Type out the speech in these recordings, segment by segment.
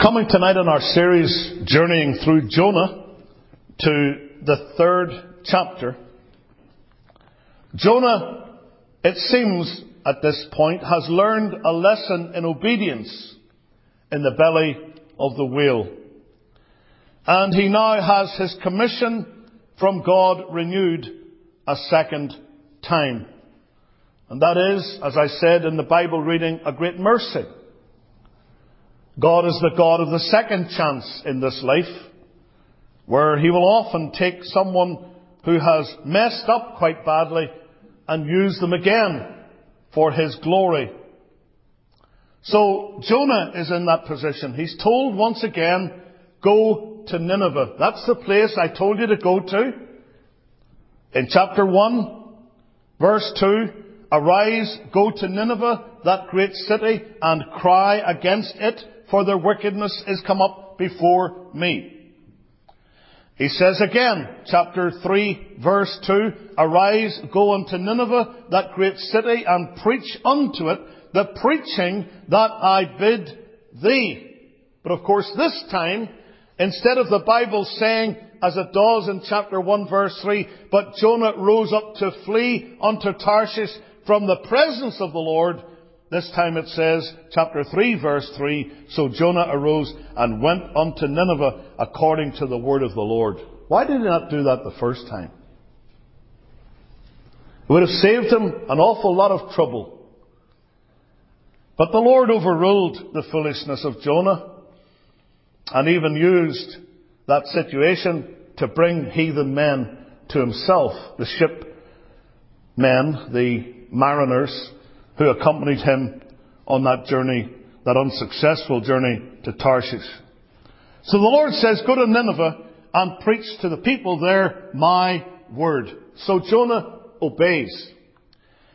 Coming tonight in our series journeying through Jonah to the third chapter. Jonah, it seems at this point, has learned a lesson in obedience in the belly of the whale. And he now has his commission from God renewed a second time. And that is, as I said in the Bible reading, a great mercy. God is the God of the second chance in this life, where He will often take someone who has messed up quite badly and use them again for His glory. So Jonah is in that position. He's told once again, go to Nineveh. That's the place I told you to go to. In chapter 1, verse 2, arise, go to Nineveh, that great city, and cry against it, for their wickedness is come up before me. He says again, chapter 3, verse 2, Arise, go unto Nineveh, that great city, and preach unto it the preaching that I bid thee. But of course this time, instead of the Bible saying, as it does in chapter 1 verse 3, but Jonah rose up to flee unto Tarshish from the presence of the Lord, this time it says, chapter 3 verse 3, so Jonah arose and went unto Nineveh according to the word of the Lord. Why did he not do that the first time? It would have saved him an awful lot of trouble. But the Lord overruled the foolishness of Jonah and even used that situation to bring heathen men to himself, the ship men, the mariners, who accompanied him on that journey, that unsuccessful journey to Tarshish. So the Lord says, go to Nineveh and preach to the people there my word. So Jonah obeys.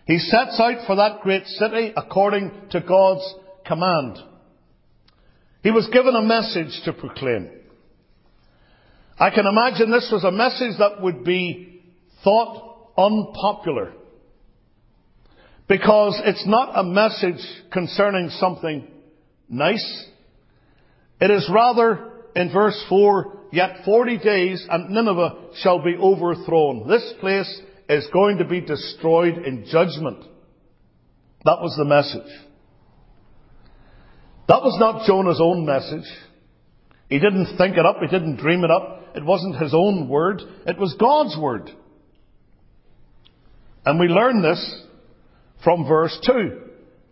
He sets out for that great city according to God's command. He was given a message to proclaim. I can imagine this was a message that would be thought unpopular. Because it's not a message concerning something nice. It is rather, in verse 4, yet 40 days and Nineveh shall be overthrown. This place is going to be destroyed in judgment. That was the message. That was not Jonah's own message. He didn't think it up. He didn't dream it up. It wasn't his own word. It was God's word. And we learn this from verse 2.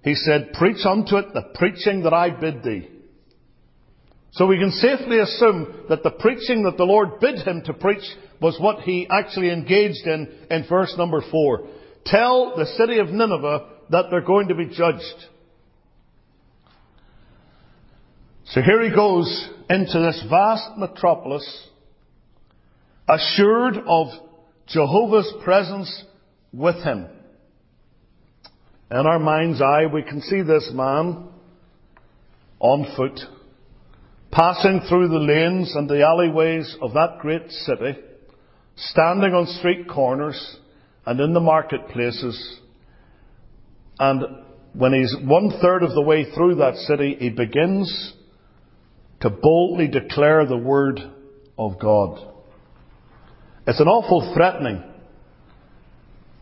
He said, Preach unto it the preaching that I bid thee. So we can safely assume that the preaching that the Lord bid him to preach was what he actually engaged in in verse number 4. Tell the city of Nineveh that they're going to be judged. So here he goes into this vast metropolis, assured of Jehovah's presence with him. In our mind's eye, we can see this man on foot, passing through the lanes and the alleyways of that great city, standing on street corners and in the marketplaces. And when he's one third of the way through that city, he begins to boldly declare the word of God. It's an awful threatening.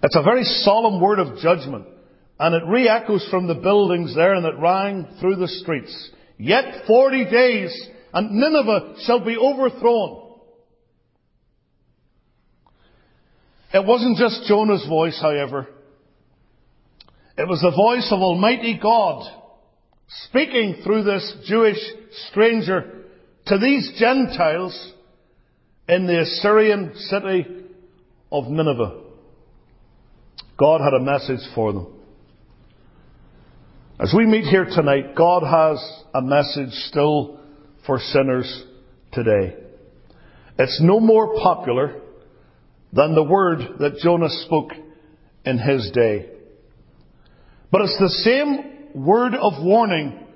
It's a very solemn word of judgment. And it re-echoes from the buildings there and it rang through the streets. Yet forty days and Nineveh shall be overthrown. It wasn't just Jonah's voice, however. It was the voice of Almighty God speaking through this Jewish stranger to these Gentiles in the Assyrian city of Nineveh. God had a message for them. As we meet here tonight, God has a message still for sinners today. It's no more popular than the word that Jonah spoke in his day. But it's the same word of warning,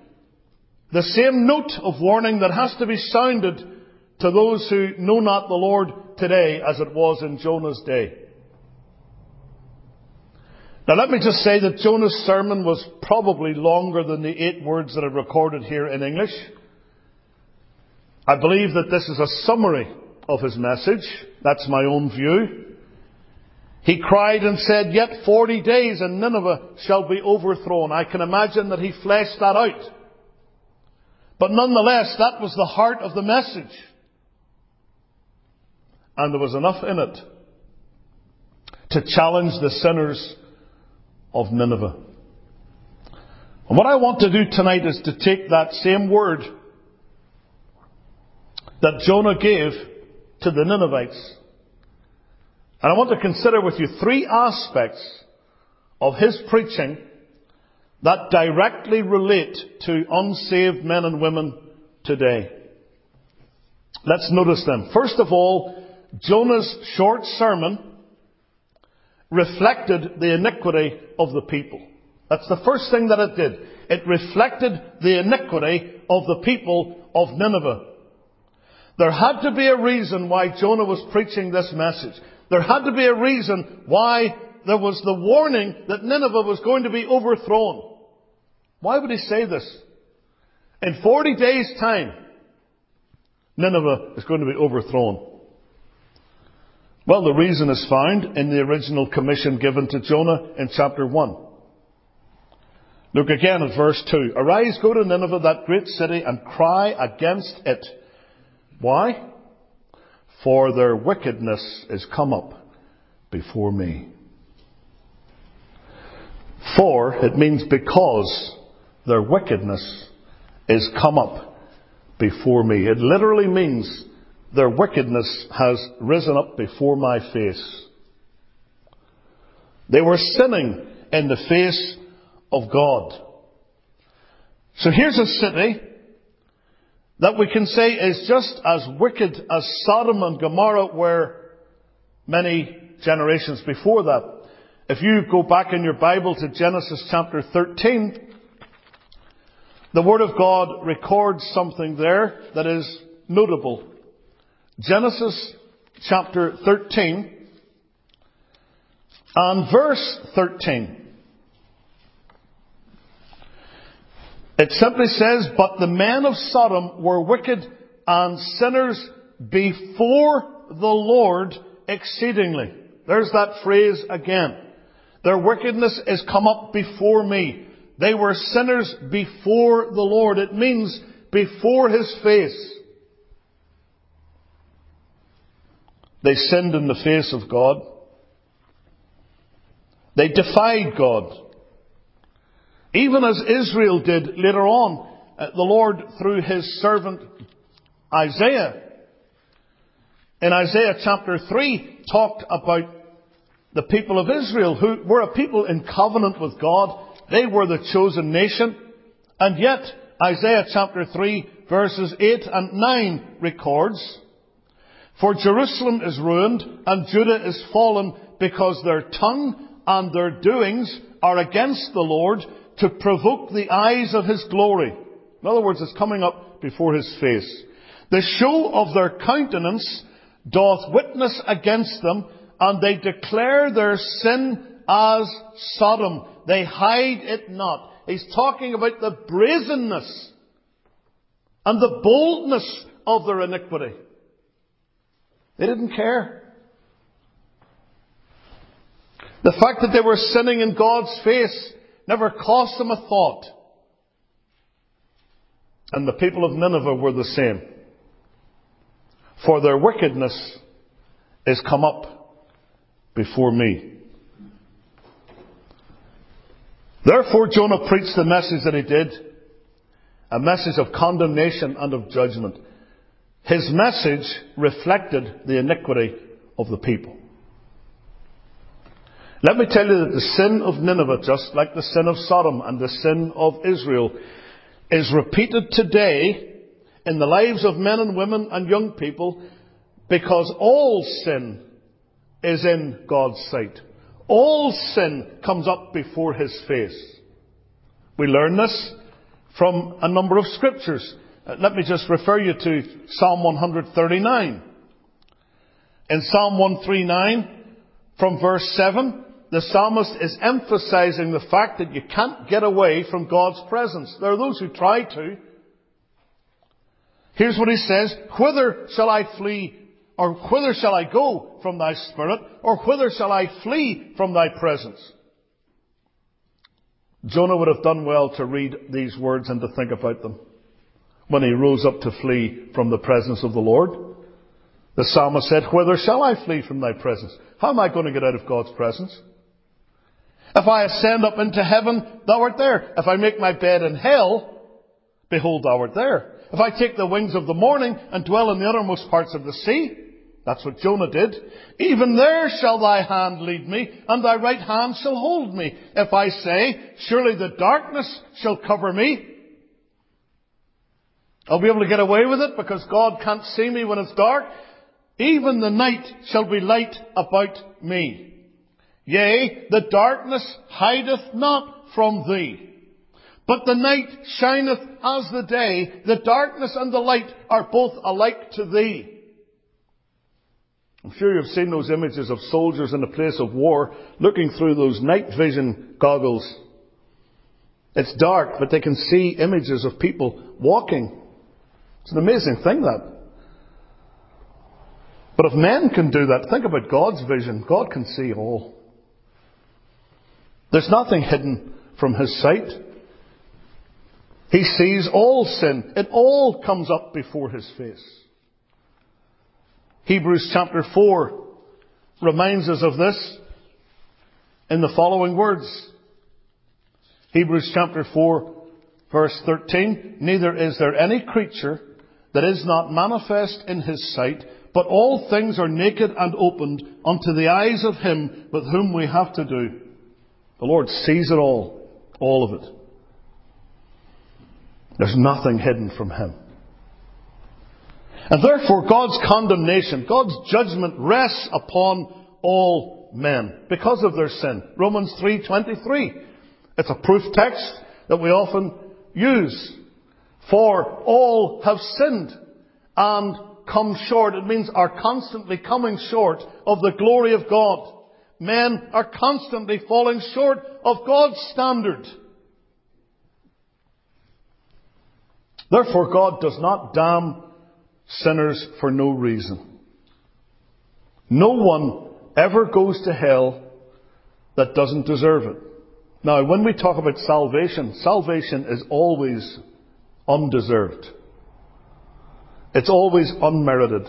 the same note of warning that has to be sounded to those who know not the Lord today as it was in Jonah's day. Now let me just say that Jonah's sermon was probably longer than the eight words that are recorded here in English. I believe that this is a summary of his message. That's my own view. He cried and said, Yet forty days and Nineveh shall be overthrown. I can imagine that he fleshed that out. But nonetheless, that was the heart of the message. And there was enough in it to challenge the sinners of Nineveh. And what I want to do tonight is to take that same word that Jonah gave to the Ninevites and I want to consider with you three aspects of his preaching that directly relate to unsaved men and women today. Let's notice them. First of all, Jonah's short sermon reflected the iniquity of the people. That's the first thing that it did. It reflected the iniquity of the people of Nineveh. There had to be a reason why Jonah was preaching this message. There had to be a reason why there was the warning that Nineveh was going to be overthrown. Why would he say this? In 40 days time, Nineveh is going to be overthrown. Well, the reason is found in the original commission given to Jonah in chapter 1. Look again at verse 2. Arise, go to Nineveh, that great city, and cry against it. Why? for their wickedness is come up before me. For, it means because their wickedness is come up before me. It literally means their wickedness has risen up before my face. They were sinning in the face of God. So here's a city that we can say is just as wicked as Sodom and Gomorrah were many generations before that. If you go back in your Bible to Genesis chapter 13, the Word of God records something there that is notable. Genesis chapter 13 and verse 13. It simply says, But the men of Sodom were wicked and sinners before the Lord exceedingly. There's that phrase again. Their wickedness is come up before me. They were sinners before the Lord. It means before His face. They sinned in the face of God. They defied God. Even as Israel did later on, uh, the Lord through his servant Isaiah, in Isaiah chapter 3, talked about the people of Israel who were a people in covenant with God. They were the chosen nation. And yet, Isaiah chapter 3 verses 8 and 9 records, For Jerusalem is ruined and Judah is fallen because their tongue and their doings are against the Lord to provoke the eyes of his glory. In other words, it's coming up before his face. The show of their countenance doth witness against them, and they declare their sin as Sodom. They hide it not. He's talking about the brazenness and the boldness of their iniquity. They didn't care. The fact that they were sinning in God's face never cost them a thought. And the people of Nineveh were the same. For their wickedness is come up before me. Therefore Jonah preached the message that he did, a message of condemnation and of judgment. His message reflected the iniquity of the people. Let me tell you that the sin of Nineveh, just like the sin of Sodom and the sin of Israel, is repeated today in the lives of men and women and young people because all sin is in God's sight. All sin comes up before His face. We learn this from a number of scriptures. Uh, let me just refer you to Psalm 139. In Psalm 139, from verse 7, the psalmist is emphasizing the fact that you can't get away from God's presence. There are those who try to. Here's what he says, Whither shall I flee, or whither shall I go from thy spirit, or whither shall I flee from thy presence? Jonah would have done well to read these words and to think about them when he rose up to flee from the presence of the Lord. The psalmist said, Whither shall I flee from thy presence? How am I going to get out of God's presence? If I ascend up into heaven, thou art there. If I make my bed in hell, behold, thou art there. If I take the wings of the morning and dwell in the uttermost parts of the sea, that's what Jonah did. Even there shall thy hand lead me, and thy right hand shall hold me. If I say, surely the darkness shall cover me, I'll be able to get away with it because God can't see me when it's dark. Even the night shall be light about me. Yea, the darkness hideth not from thee. But the night shineth as the day. The darkness and the light are both alike to thee. I'm sure you've seen those images of soldiers in a place of war looking through those night vision goggles. It's dark, but they can see images of people walking. It's an amazing thing that. But if men can do that, think about God's vision. God can see all. There's nothing hidden from His sight. He sees all sin. It all comes up before His face. Hebrews chapter 4 reminds us of this in the following words. Hebrews chapter 4 verse 13, Neither is there any creature that is not manifest in his sight, but all things are naked and opened unto the eyes of him with whom we have to do. The Lord sees it all, all of it. There's nothing hidden from him. And therefore God's condemnation, God's judgment rests upon all men because of their sin. Romans 3:23. It's a proof text that we often use. For all have sinned and come short. It means are constantly coming short of the glory of God. Men are constantly falling short of God's standard. Therefore God does not damn sinners for no reason. No one ever goes to hell that doesn't deserve it. Now, when we talk about salvation, salvation is always undeserved. It's always unmerited.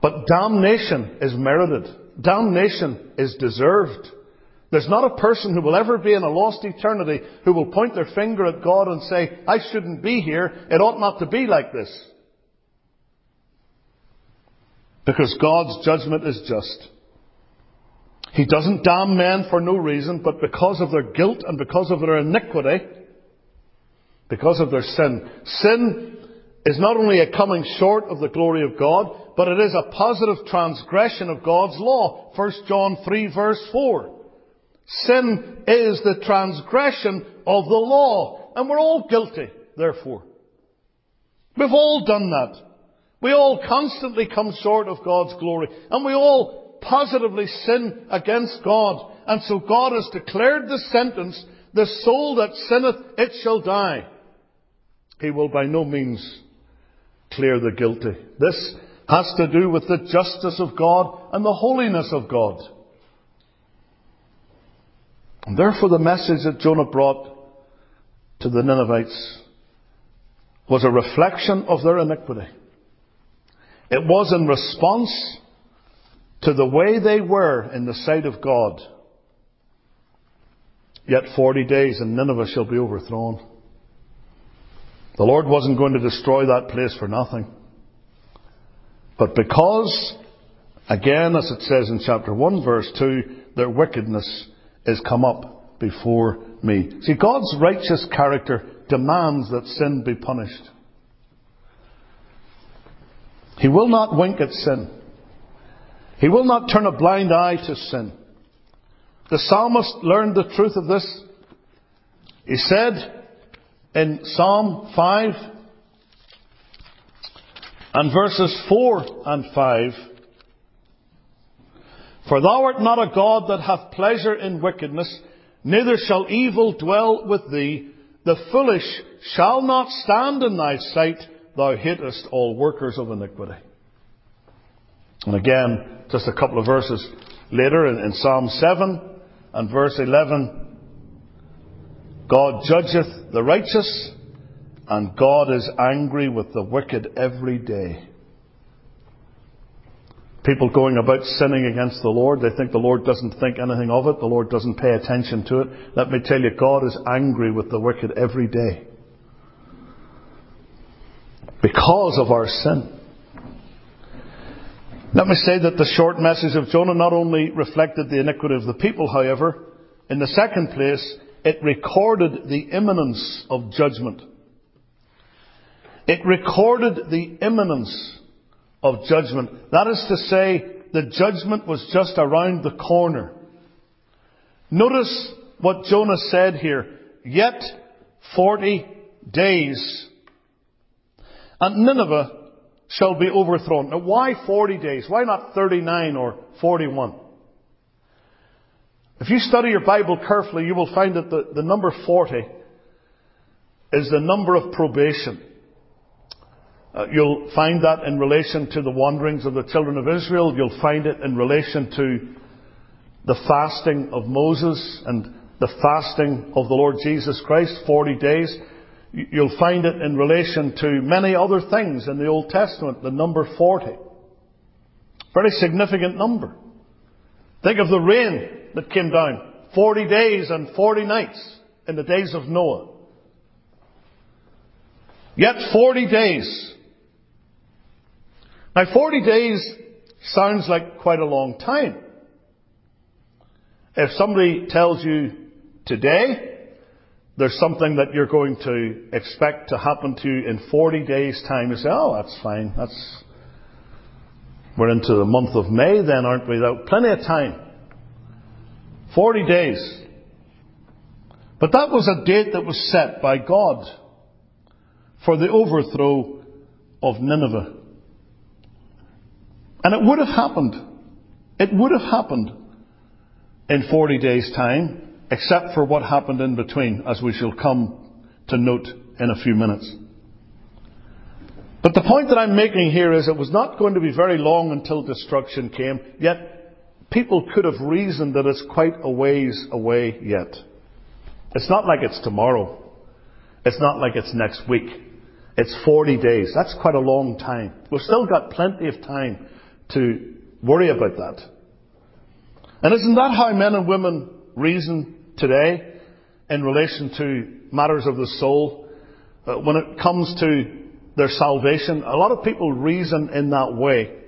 But damnation is merited. Damnation is deserved. There's not a person who will ever be in a lost eternity who will point their finger at God and say, I shouldn't be here. It ought not to be like this. Because God's judgment is just. He doesn't damn men for no reason, but because of their guilt and because of their iniquity, because of their sin. Sin is not only a coming short of the glory of God, but it is a positive transgression of God's law. 1 John 3 verse 4. Sin is the transgression of the law, and we're all guilty, therefore. We've all done that. We all constantly come short of God's glory, and we all positively sin against God. And so God has declared the sentence, the soul that sinneth, it shall die. He will by no means clear the guilty. This has to do with the justice of God and the holiness of God. And therefore the message that Jonah brought to the Ninevites was a reflection of their iniquity. It was in response to the way they were in the sight of God. Yet forty days and Nineveh shall be overthrown. The Lord wasn't going to destroy that place for nothing. But because, again, as it says in chapter 1 verse 2, their wickedness is come up before me. See, God's righteous character demands that sin be punished. He will not wink at sin. He will not turn a blind eye to sin. The psalmist learned the truth of this. He said in Psalm 5 and verses 4 and 5, For thou art not a God that hath pleasure in wickedness, neither shall evil dwell with thee. The foolish shall not stand in thy sight, thou hatest all workers of iniquity. And again, just a couple of verses later in, in Psalm 7 and verse 11, God judgeth the righteous, and God is angry with the wicked every day. People going about sinning against the Lord, they think the Lord doesn't think anything of it, the Lord doesn't pay attention to it. Let me tell you, God is angry with the wicked every day. Because of our sin. Let me say that the short message of Jonah not only reflected the iniquity of the people, however, in the second place, it recorded the imminence of judgment. It recorded the imminence of judgment. That is to say, the judgment was just around the corner. Notice what Jonah said here. Yet 40 days. And Nineveh shall be overthrown. Now, why 40 days? Why not 39 or 41? If you study your Bible carefully, you will find that the, the number 40 is the number of probation. Uh, you'll find that in relation to the wanderings of the children of Israel. You'll find it in relation to the fasting of Moses and the fasting of the Lord Jesus Christ, 40 days. You'll find it in relation to many other things in the Old Testament, the number 40. Very significant number. Think of the rain that came down. 40 days and 40 nights in the days of Noah. Yet 40 days. Now 40 days sounds like quite a long time. If somebody tells you today there's something that you're going to expect to happen to you in 40 days' time. You say, oh, that's fine. That's, we're into the month of May then, aren't we? Plenty of time. 40 days. But that was a date that was set by God for the overthrow of Nineveh. And it would have happened. It would have happened in 40 days' time except for what happened in between, as we shall come to note in a few minutes. But the point that I'm making here is it was not going to be very long until destruction came, yet people could have reasoned that it's quite a ways away yet. It's not like it's tomorrow. It's not like it's next week. It's 40 days. That's quite a long time. We've still got plenty of time to worry about that. And isn't that how men and women reason today in relation to matters of the soul. Uh, when it comes to their salvation, a lot of people reason in that way.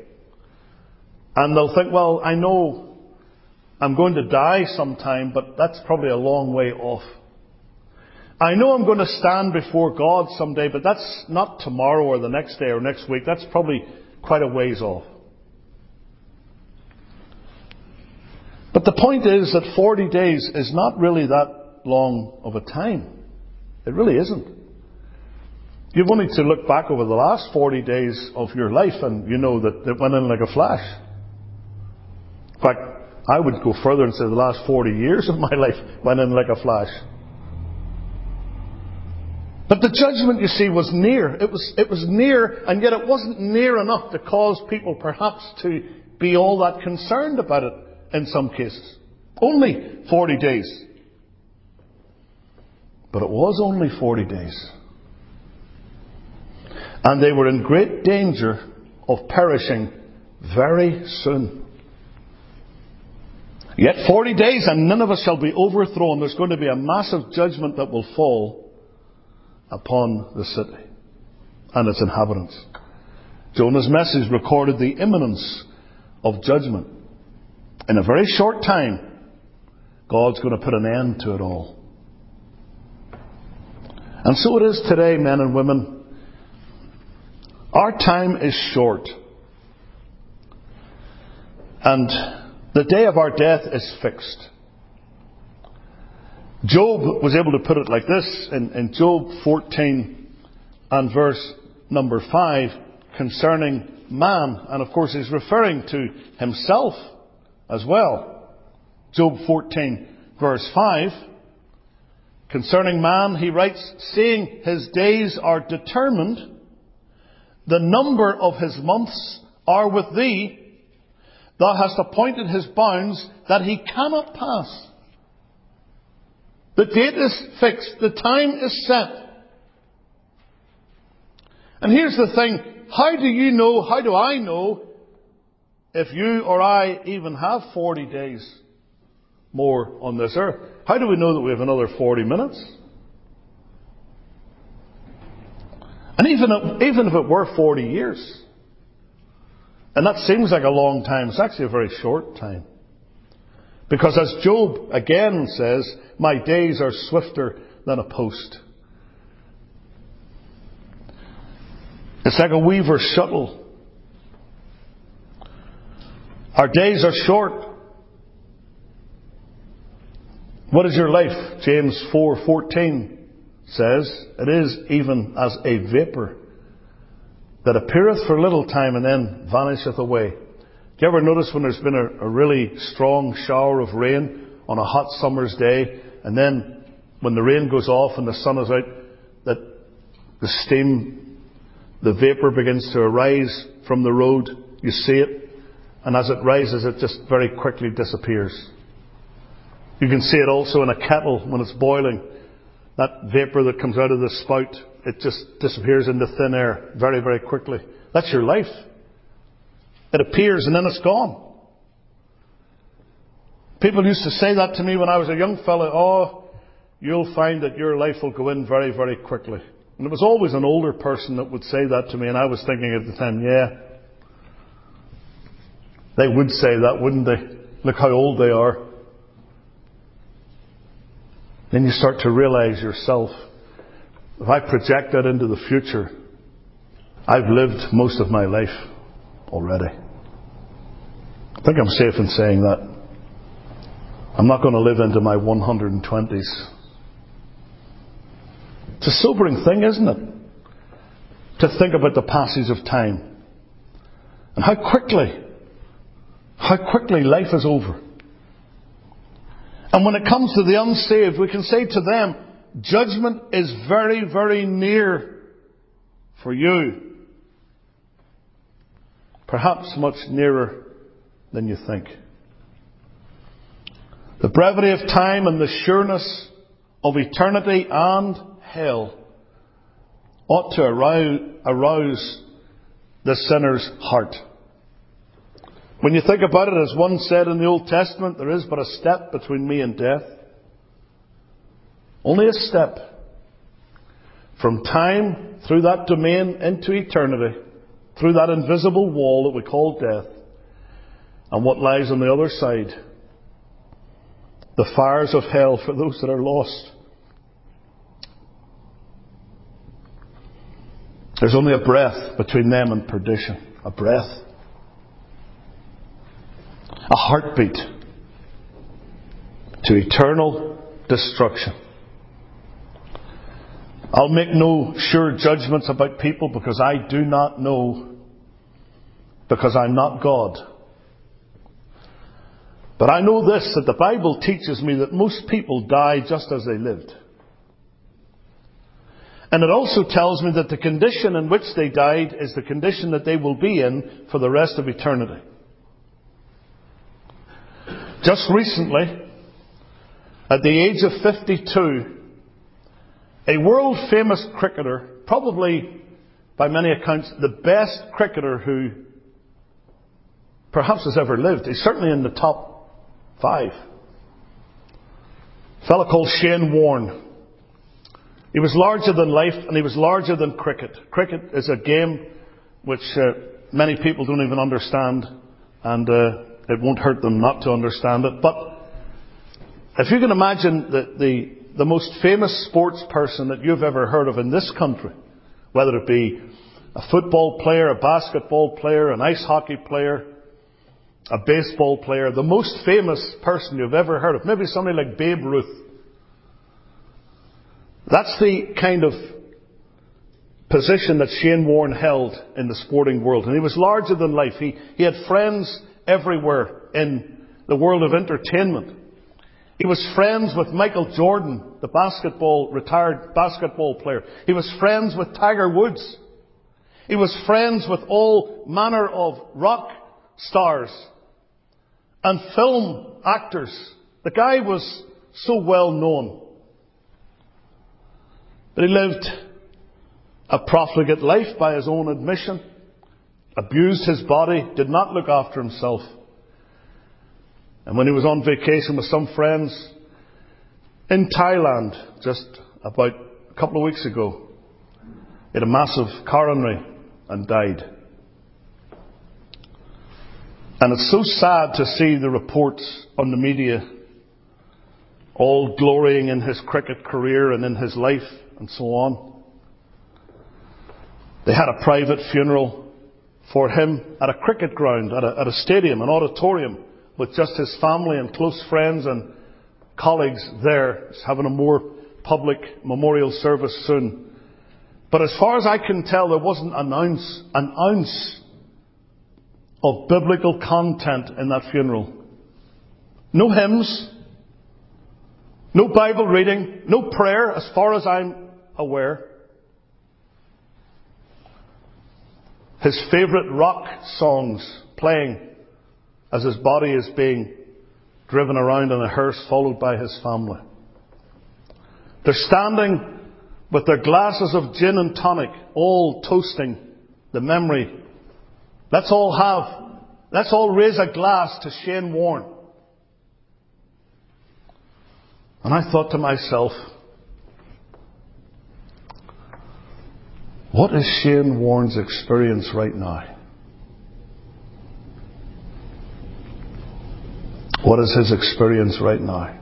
And they'll think, well, I know I'm going to die sometime, but that's probably a long way off. I know I'm going to stand before God someday, but that's not tomorrow or the next day or next week. That's probably quite a ways off. But the point is that 40 days is not really that long of a time. It really isn't. You've only to look back over the last 40 days of your life and you know that it went in like a flash. In fact, I would go further and say the last 40 years of my life went in like a flash. But the judgment, you see, was near. It was, it was near, and yet it wasn't near enough to cause people perhaps to be all that concerned about it in some cases. Only 40 days. But it was only 40 days. And they were in great danger of perishing very soon. Yet 40 days and Nineveh shall be overthrown. There's going to be a massive judgment that will fall upon the city and its inhabitants. Jonah's message recorded the imminence of judgment. In a very short time, God's going to put an end to it all. And so it is today, men and women. Our time is short. And the day of our death is fixed. Job was able to put it like this in, in Job 14 and verse number 5 concerning man. And of course, he's referring to himself as well. Job 14 verse 5. Concerning man, he writes, seeing his days are determined, The number of his months are with thee. Thou hast appointed his bounds that he cannot pass. The date is fixed. The time is set. And here's the thing. How do you know, how do I know if you or I even have 40 days more on this earth? How do we know that we have another 40 minutes? And even if, even if it were 40 years, and that seems like a long time, it's actually a very short time. Because as Job again says, my days are swifter than a post. It's like a weaver's shuttle. Our days are short. What is your life? James 4:14 says, "It is even as a vapor that appeareth for a little time and then vanisheth away." Do you ever notice when there's been a, a really strong shower of rain on a hot summer's day, and then when the rain goes off and the sun is out, that the steam the vapor begins to arise from the road. You see it. And as it rises, it just very quickly disappears. You can see it also in a kettle when it's boiling. That vapor that comes out of the spout, it just disappears into thin air very, very quickly. That's your life. It appears and then it's gone. People used to say that to me when I was a young fellow. Oh, you'll find that your life will go in very, very quickly. And it was always an older person that would say that to me, and I was thinking at the time, yeah, they would say that, wouldn't they? Look how old they are. Then you start to realize yourself, if I project that into the future, I've lived most of my life already. I think I'm safe in saying that. I'm not going to live into my 120s. It's a sobering thing, isn't it? To think about the passage of time. And how quickly, how quickly life is over. And when it comes to the unsaved, we can say to them, judgment is very, very near for you. Perhaps much nearer than you think. The brevity of time and the sureness of eternity and hell ought to arouse, the sinner's heart. When you think about it, as one said in the Old Testament, there is but a step between me and death. Only a step. From time through that domain into eternity, through that invisible wall that we call death, and what lies on the other side. The fires of hell for those that are lost. There's only a breath between them and perdition. A breath. A heartbeat to eternal destruction. I'll make no sure judgments about people because I do not know, because I'm not God. But I know this, that the Bible teaches me that most people die just as they lived. And it also tells me that the condition in which they died is the condition that they will be in for the rest of eternity. Just recently, at the age of 52, a world famous cricketer, probably by many accounts the best cricketer who perhaps has ever lived, he's certainly in the top five. A fellow called Shane Warne he was larger than life and he was larger than cricket. Cricket is a game which uh, many people don't even understand and uh, it won't hurt them not to understand it. But if you can imagine the, the, the most famous sports person that you've ever heard of in this country, whether it be a football player, a basketball player, an ice hockey player, a baseball player, the most famous person you've ever heard of, maybe somebody like Babe Ruth, that's the kind of position that Shane Warne held in the sporting world. And he was larger than life. He, he had friends everywhere in the world of entertainment. He was friends with Michael Jordan, the basketball, retired basketball player. He was friends with Tiger Woods. He was friends with all manner of rock stars and film actors. The guy was so well known. But he lived a profligate life by his own admission, abused his body, did not look after himself. And when he was on vacation with some friends in Thailand just about a couple of weeks ago, he had a massive coronary and died. And it's so sad to see the reports on the media all glorying in his cricket career and in his life and so on. They had a private funeral for him at a cricket ground, at a, at a stadium, an auditorium, with just his family and close friends and colleagues there. He's having a more public memorial service soon. But as far as I can tell, there wasn't an ounce, an ounce of biblical content in that funeral. No hymns, no Bible reading, no prayer, as far as I'm aware. His favourite rock songs playing as his body is being driven around in a hearse followed by his family. They're standing with their glasses of gin and tonic, all toasting the memory. Let's all have, let's all raise a glass to Shane Warne. And I thought to myself, what is Shane Warne's experience right now? What is his experience right now?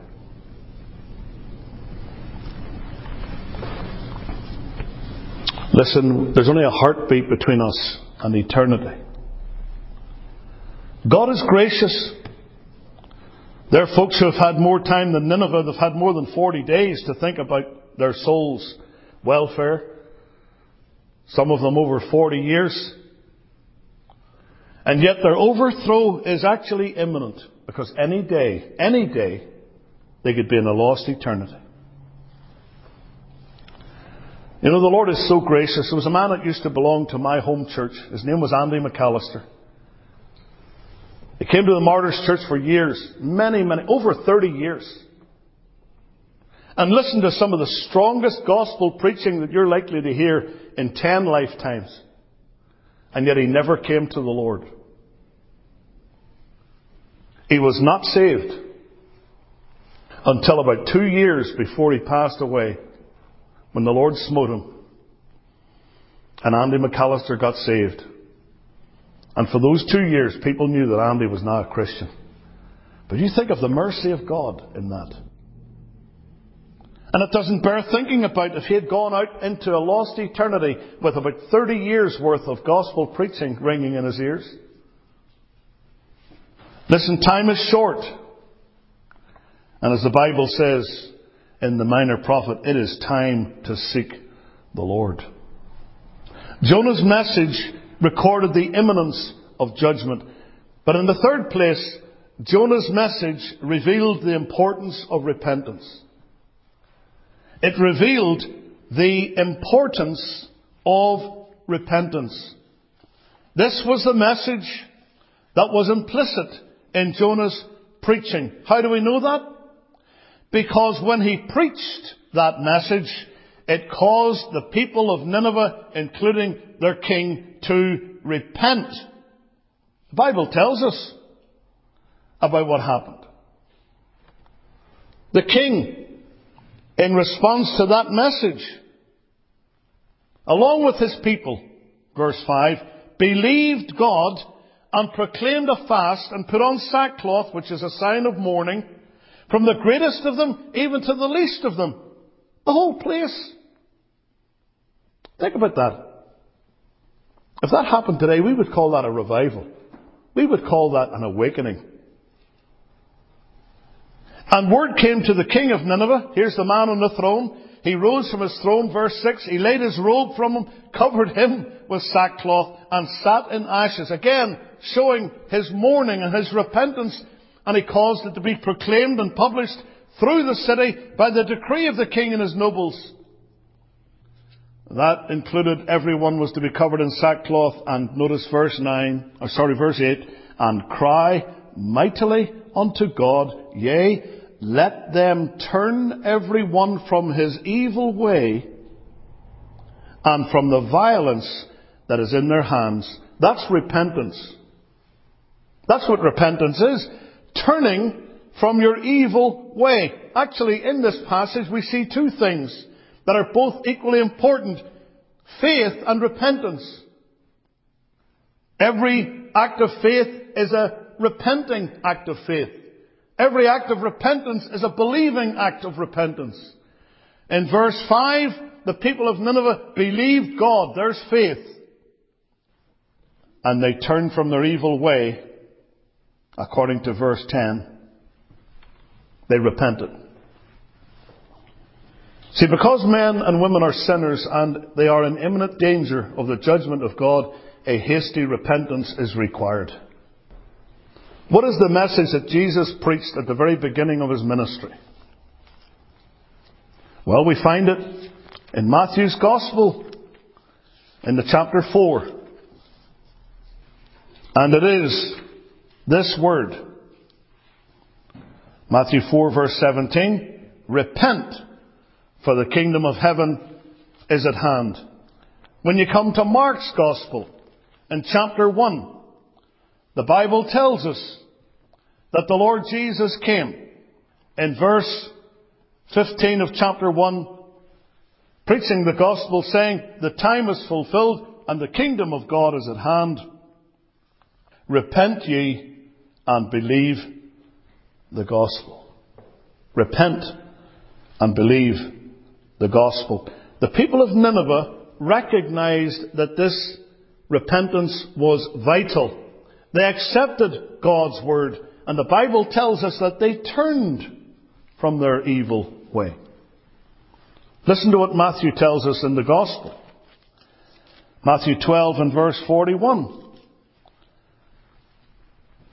Listen, there's only a heartbeat between us and eternity. God is gracious. There are folks who have had more time than Nineveh. They've had more than 40 days to think about their soul's welfare. Some of them over 40 years. And yet their overthrow is actually imminent because any day, any day, they could be in a lost eternity. You know, the Lord is so gracious. There was a man that used to belong to my home church. His name was Andy McAllister. He came to the Martyrs Church for years, many, many, over 30 years. And listened to some of the strongest gospel preaching that you're likely to hear in 10 lifetimes. And yet he never came to the Lord. He was not saved until about two years before he passed away when the Lord smote him. And Andy McAllister got saved. And for those two years, people knew that Andy was now a Christian. But you think of the mercy of God in that. And it doesn't bear thinking about if he had gone out into a lost eternity with about 30 years worth of gospel preaching ringing in his ears. Listen, time is short. And as the Bible says in the minor prophet, it is time to seek the Lord. Jonah's message recorded the imminence of judgment. But in the third place, Jonah's message revealed the importance of repentance. It revealed the importance of repentance. This was the message that was implicit in Jonah's preaching. How do we know that? Because when he preached that message, it caused the people of Nineveh, including their king, to repent. The Bible tells us about what happened. The king, in response to that message, along with his people, verse 5, believed God and proclaimed a fast and put on sackcloth, which is a sign of mourning, from the greatest of them even to the least of them. The whole place. Think about that. If that happened today, we would call that a revival. We would call that an awakening. And word came to the king of Nineveh. Here's the man on the throne. He rose from his throne, verse 6. He laid his robe from him, covered him with sackcloth, and sat in ashes. Again, showing his mourning and his repentance. And he caused it to be proclaimed and published through the city by the decree of the king and his nobles. That included everyone was to be covered in sackcloth and notice verse 9, or sorry, verse 8, and cry mightily unto God, yea, let them turn every one from his evil way and from the violence that is in their hands. That's repentance. That's what repentance is. Turning from your evil way. Actually, in this passage, we see two things that are both equally important. Faith and repentance. Every act of faith is a repenting act of faith. Every act of repentance is a believing act of repentance. In verse 5, the people of Nineveh believed God. There's faith. And they turned from their evil way, according to verse 10. They repented. See, because men and women are sinners and they are in imminent danger of the judgment of God, a hasty repentance is required. What is the message that Jesus preached at the very beginning of his ministry? Well, we find it in Matthew's Gospel in the chapter 4. And it is this word. Matthew 4 verse 17. Repent, for the kingdom of heaven is at hand. When you come to Mark's Gospel in chapter 1, the Bible tells us that the Lord Jesus came in verse 15 of chapter 1, preaching the gospel saying, the time is fulfilled and the kingdom of God is at hand. Repent ye and believe the gospel. Repent and believe the gospel. The people of Nineveh recognized that this repentance was vital. They accepted God's word, and the Bible tells us that they turned from their evil way. Listen to what Matthew tells us in the Gospel. Matthew 12 and verse 41.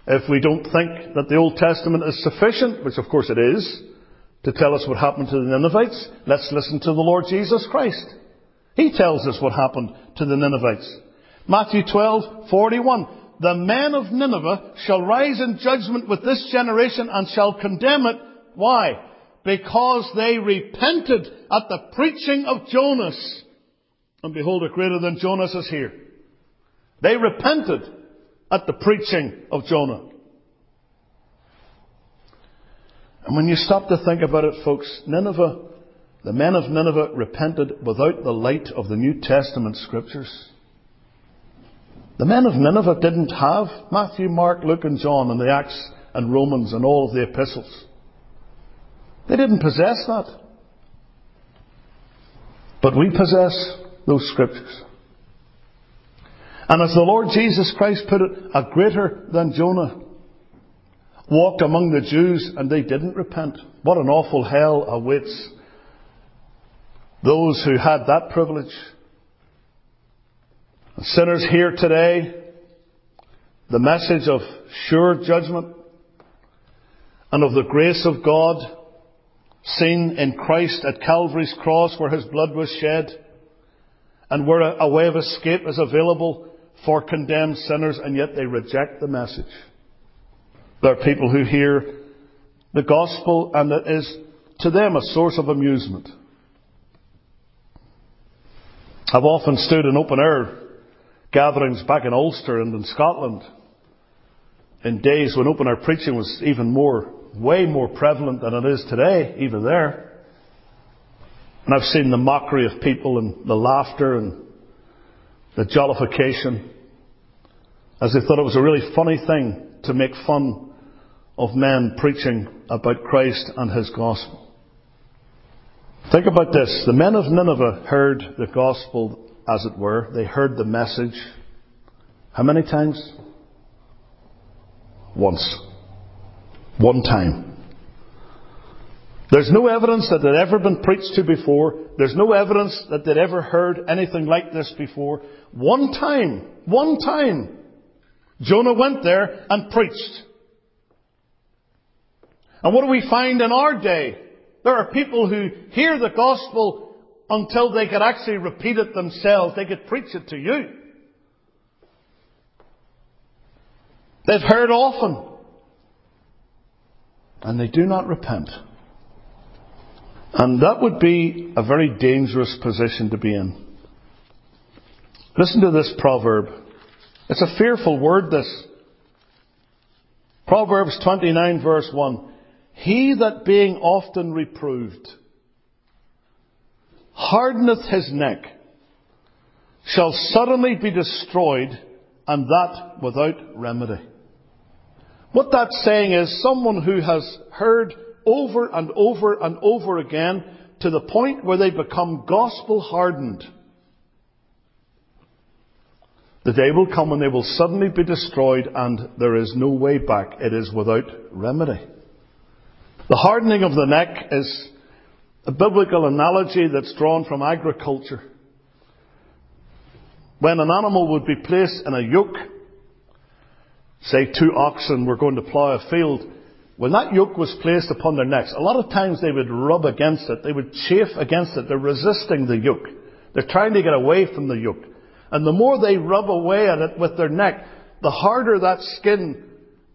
If we don't think that the Old Testament is sufficient, which of course it is, to tell us what happened to the Ninevites, let's listen to the Lord Jesus Christ. He tells us what happened to the Ninevites. Matthew 12:41. The men of Nineveh shall rise in judgment with this generation and shall condemn it. Why? Because they repented at the preaching of Jonas. And behold, a greater than Jonas is here. They repented at the preaching of Jonah. And when you stop to think about it, folks, Nineveh, the men of Nineveh repented without the light of the New Testament scriptures. The men of Nineveh didn't have Matthew, Mark, Luke and John and the Acts and Romans and all of the epistles. They didn't possess that. But we possess those scriptures. And as the Lord Jesus Christ put it, a greater than Jonah walked among the Jews and they didn't repent. What an awful hell awaits those who had that privilege. Sinners here today, the message of sure judgment and of the grace of God seen in Christ at Calvary's cross where His blood was shed and where a, way of escape is available for condemned sinners and yet they reject the message. There are people who hear the gospel and it is to them a source of amusement. I've often stood in open air gatherings back in Ulster and in Scotland in days when open air preaching was even more, way more prevalent than it is today, even there. And I've seen the mockery of people and the laughter and the jollification as they thought it was a really funny thing to make fun of men preaching about Christ and His gospel. Think about this. The men of Nineveh heard the gospel as it were. They heard the message. How many times? Once. One time. There's no evidence that they'd ever been preached to before. There's no evidence that they'd ever heard anything like this before. One time, one time, Jonah went there and preached. And what do we find in our day? There are people who hear the gospel until they could actually repeat it themselves. They could preach it to you. They've heard often. And they do not repent. And that would be a very dangerous position to be in. Listen to this proverb. It's a fearful word, this. Proverbs 29 verse 1. He that being often reproved hardeneth his neck shall suddenly be destroyed and that without remedy. What that's saying is someone who has heard over and over and over again to the point where they become gospel hardened. The day will come when they will suddenly be destroyed and there is no way back. It is without remedy. The hardening of the neck is a biblical analogy that's drawn from agriculture. When an animal would be placed in a yoke, say two oxen were going to plough a field, when that yoke was placed upon their necks, a lot of times they would rub against it. They would chafe against it. They're resisting the yoke. They're trying to get away from the yoke. And the more they rub away at it with their neck, the harder that skin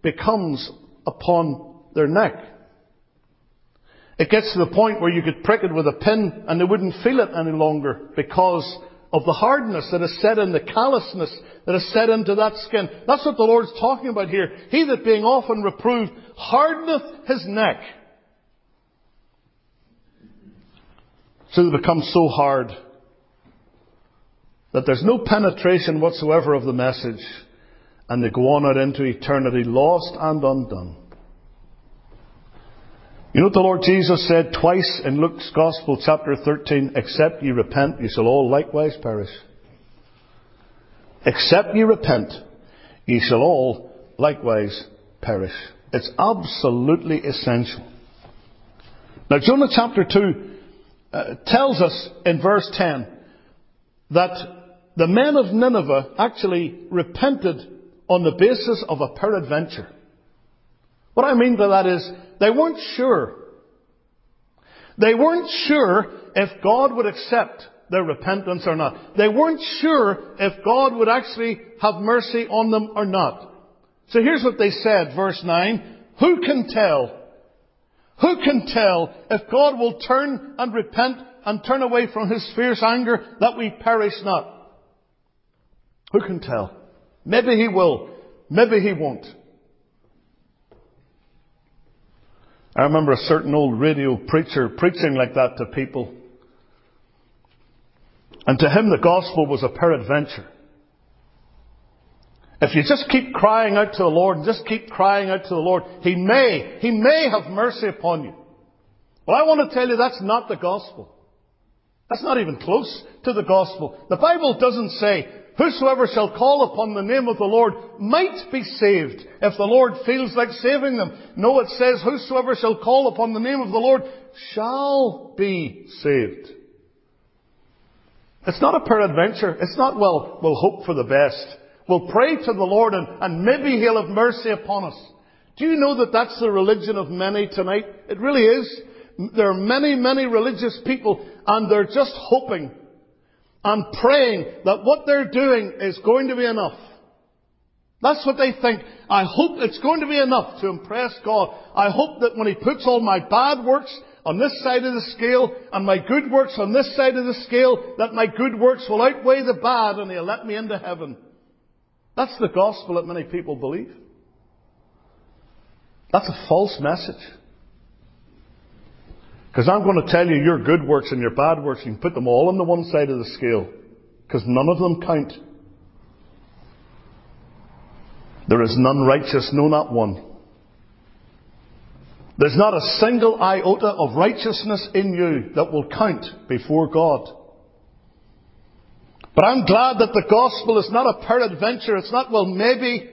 becomes upon their neck. It gets to the point where you could prick it with a pin and they wouldn't feel it any longer because of the hardness that is set in, the callousness that is set into that skin. That's what the Lord's talking about here. He that being often reproved hardeneth his neck. So it becomes so hard that there's no penetration whatsoever of the message and they go on out into eternity lost and undone. You know what the Lord Jesus said twice in Luke's Gospel, chapter 13? Except ye repent, ye shall all likewise perish. Except ye repent, ye shall all likewise perish. It's absolutely essential. Now, Jonah chapter 2 uh, tells us in verse 10 that the men of Nineveh actually repented on the basis of a peradventure. What I mean by that is they weren't sure. They weren't sure if God would accept their repentance or not. They weren't sure if God would actually have mercy on them or not. So here's what they said, verse 9. Who can tell? Who can tell if God will turn and repent and turn away from his fierce anger that we perish not? Who can tell? Maybe he will. Maybe he won't. I remember a certain old radio preacher preaching like that to people. And to him the gospel was a peradventure. If you just keep crying out to the Lord and just keep crying out to the Lord, He may, He may have mercy upon you. Well, I want to tell you that's not the gospel. That's not even close to the gospel. The Bible doesn't say, Whosoever shall call upon the name of the Lord might be saved if the Lord feels like saving them. No, it says, Whosoever shall call upon the name of the Lord shall be saved. It's not a peradventure. It's not, well, we'll hope for the best. We'll pray to the Lord and, and maybe He'll have mercy upon us. Do you know that that's the religion of many tonight? It really is. There are many, many religious people and they're just hoping and praying that what they're doing is going to be enough. That's what they think. I hope it's going to be enough to impress God. I hope that when He puts all my bad works on this side of the scale and my good works on this side of the scale, that my good works will outweigh the bad and He'll let me into heaven. That's the gospel that many people believe. That's a false message. Because I'm going to tell you your good works and your bad works, you can put them all on the one side of the scale. Because none of them count. There is none righteous, no, not one. There's not a single iota of righteousness in you that will count before God. But I'm glad that the gospel is not a peradventure. It's not, well, maybe,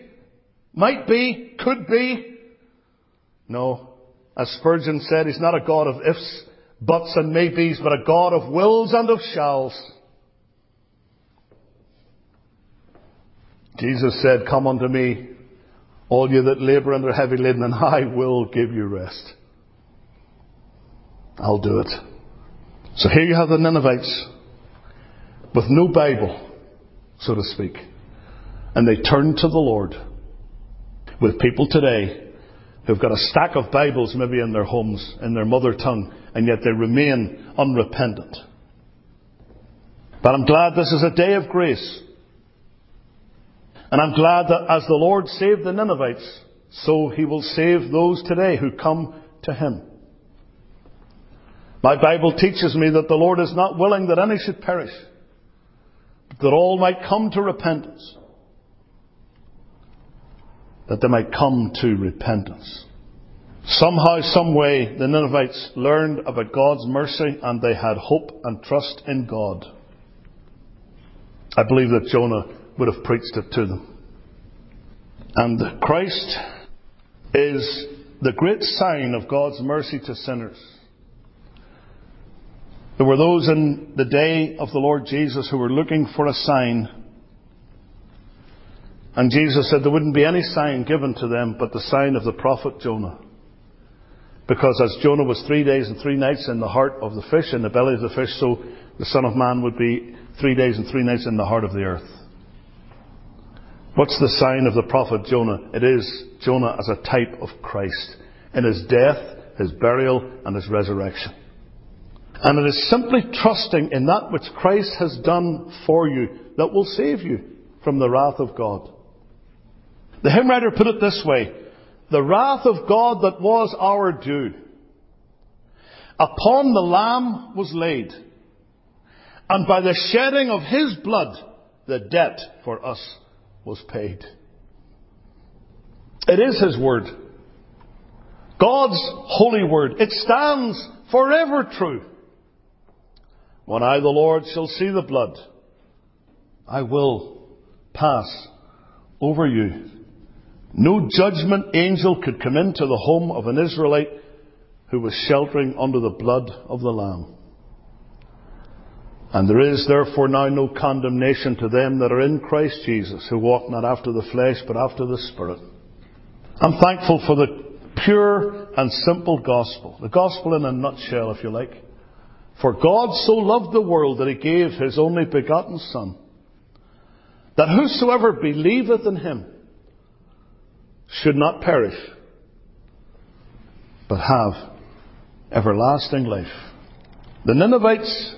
might be, could be. No. As Spurgeon said, He's not a God of ifs, buts and maybes, but a God of wills and of shalls. Jesus said, Come unto me, all you that labour and are heavy laden, and I will give you rest. I'll do it. So here you have the Ninevites with no Bible, so to speak. And they turn to the Lord. With people today who've got a stack of Bibles maybe in their homes, in their mother tongue, and yet they remain unrepentant. But I'm glad this is a day of grace. And I'm glad that as the Lord saved the Ninevites, so he will save those today who come to him. My Bible teaches me that the Lord is not willing that any should perish, but that all might come to repentance. That they might come to repentance. Somehow, some way, the Ninevites learned about God's mercy and they had hope and trust in God. I believe that Jonah would have preached it to them. And Christ is the great sign of God's mercy to sinners. There were those in the day of the Lord Jesus who were looking for a sign. And Jesus said there wouldn't be any sign given to them but the sign of the prophet Jonah. Because as Jonah was three days and three nights in the heart of the fish, in the belly of the fish, so the Son of Man would be three days and three nights in the heart of the earth. What's the sign of the prophet Jonah? It is Jonah as a type of Christ in his death, his burial, and his resurrection. And it is simply trusting in that which Christ has done for you that will save you from the wrath of God. The hymn writer put it this way, the wrath of God that was our due upon the Lamb was laid, and by the shedding of His blood the debt for us was paid. It is His Word. God's holy Word. It stands forever true. When I, the Lord, shall see the blood, I will pass over you. No judgment angel could come into the home of an Israelite who was sheltering under the blood of the Lamb. And there is therefore now no condemnation to them that are in Christ Jesus, who walk not after the flesh, but after the Spirit. I'm thankful for the pure and simple gospel. The gospel in a nutshell, if you like. For God so loved the world that he gave his only begotten Son, that whosoever believeth in him should not perish, but have everlasting life. The Ninevites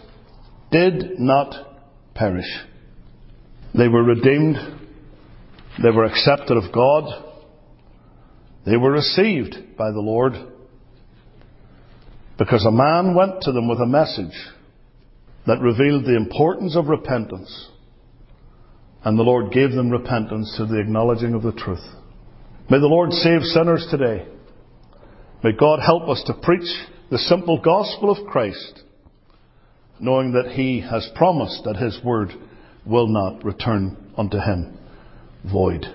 did not perish. They were redeemed. They were accepted of God. They were received by the Lord because a man went to them with a message that revealed the importance of repentance. And the Lord gave them repentance to the acknowledging of the truth. May the Lord save sinners today. May God help us to preach the simple gospel of Christ, knowing that He has promised that His word will not return unto Him void.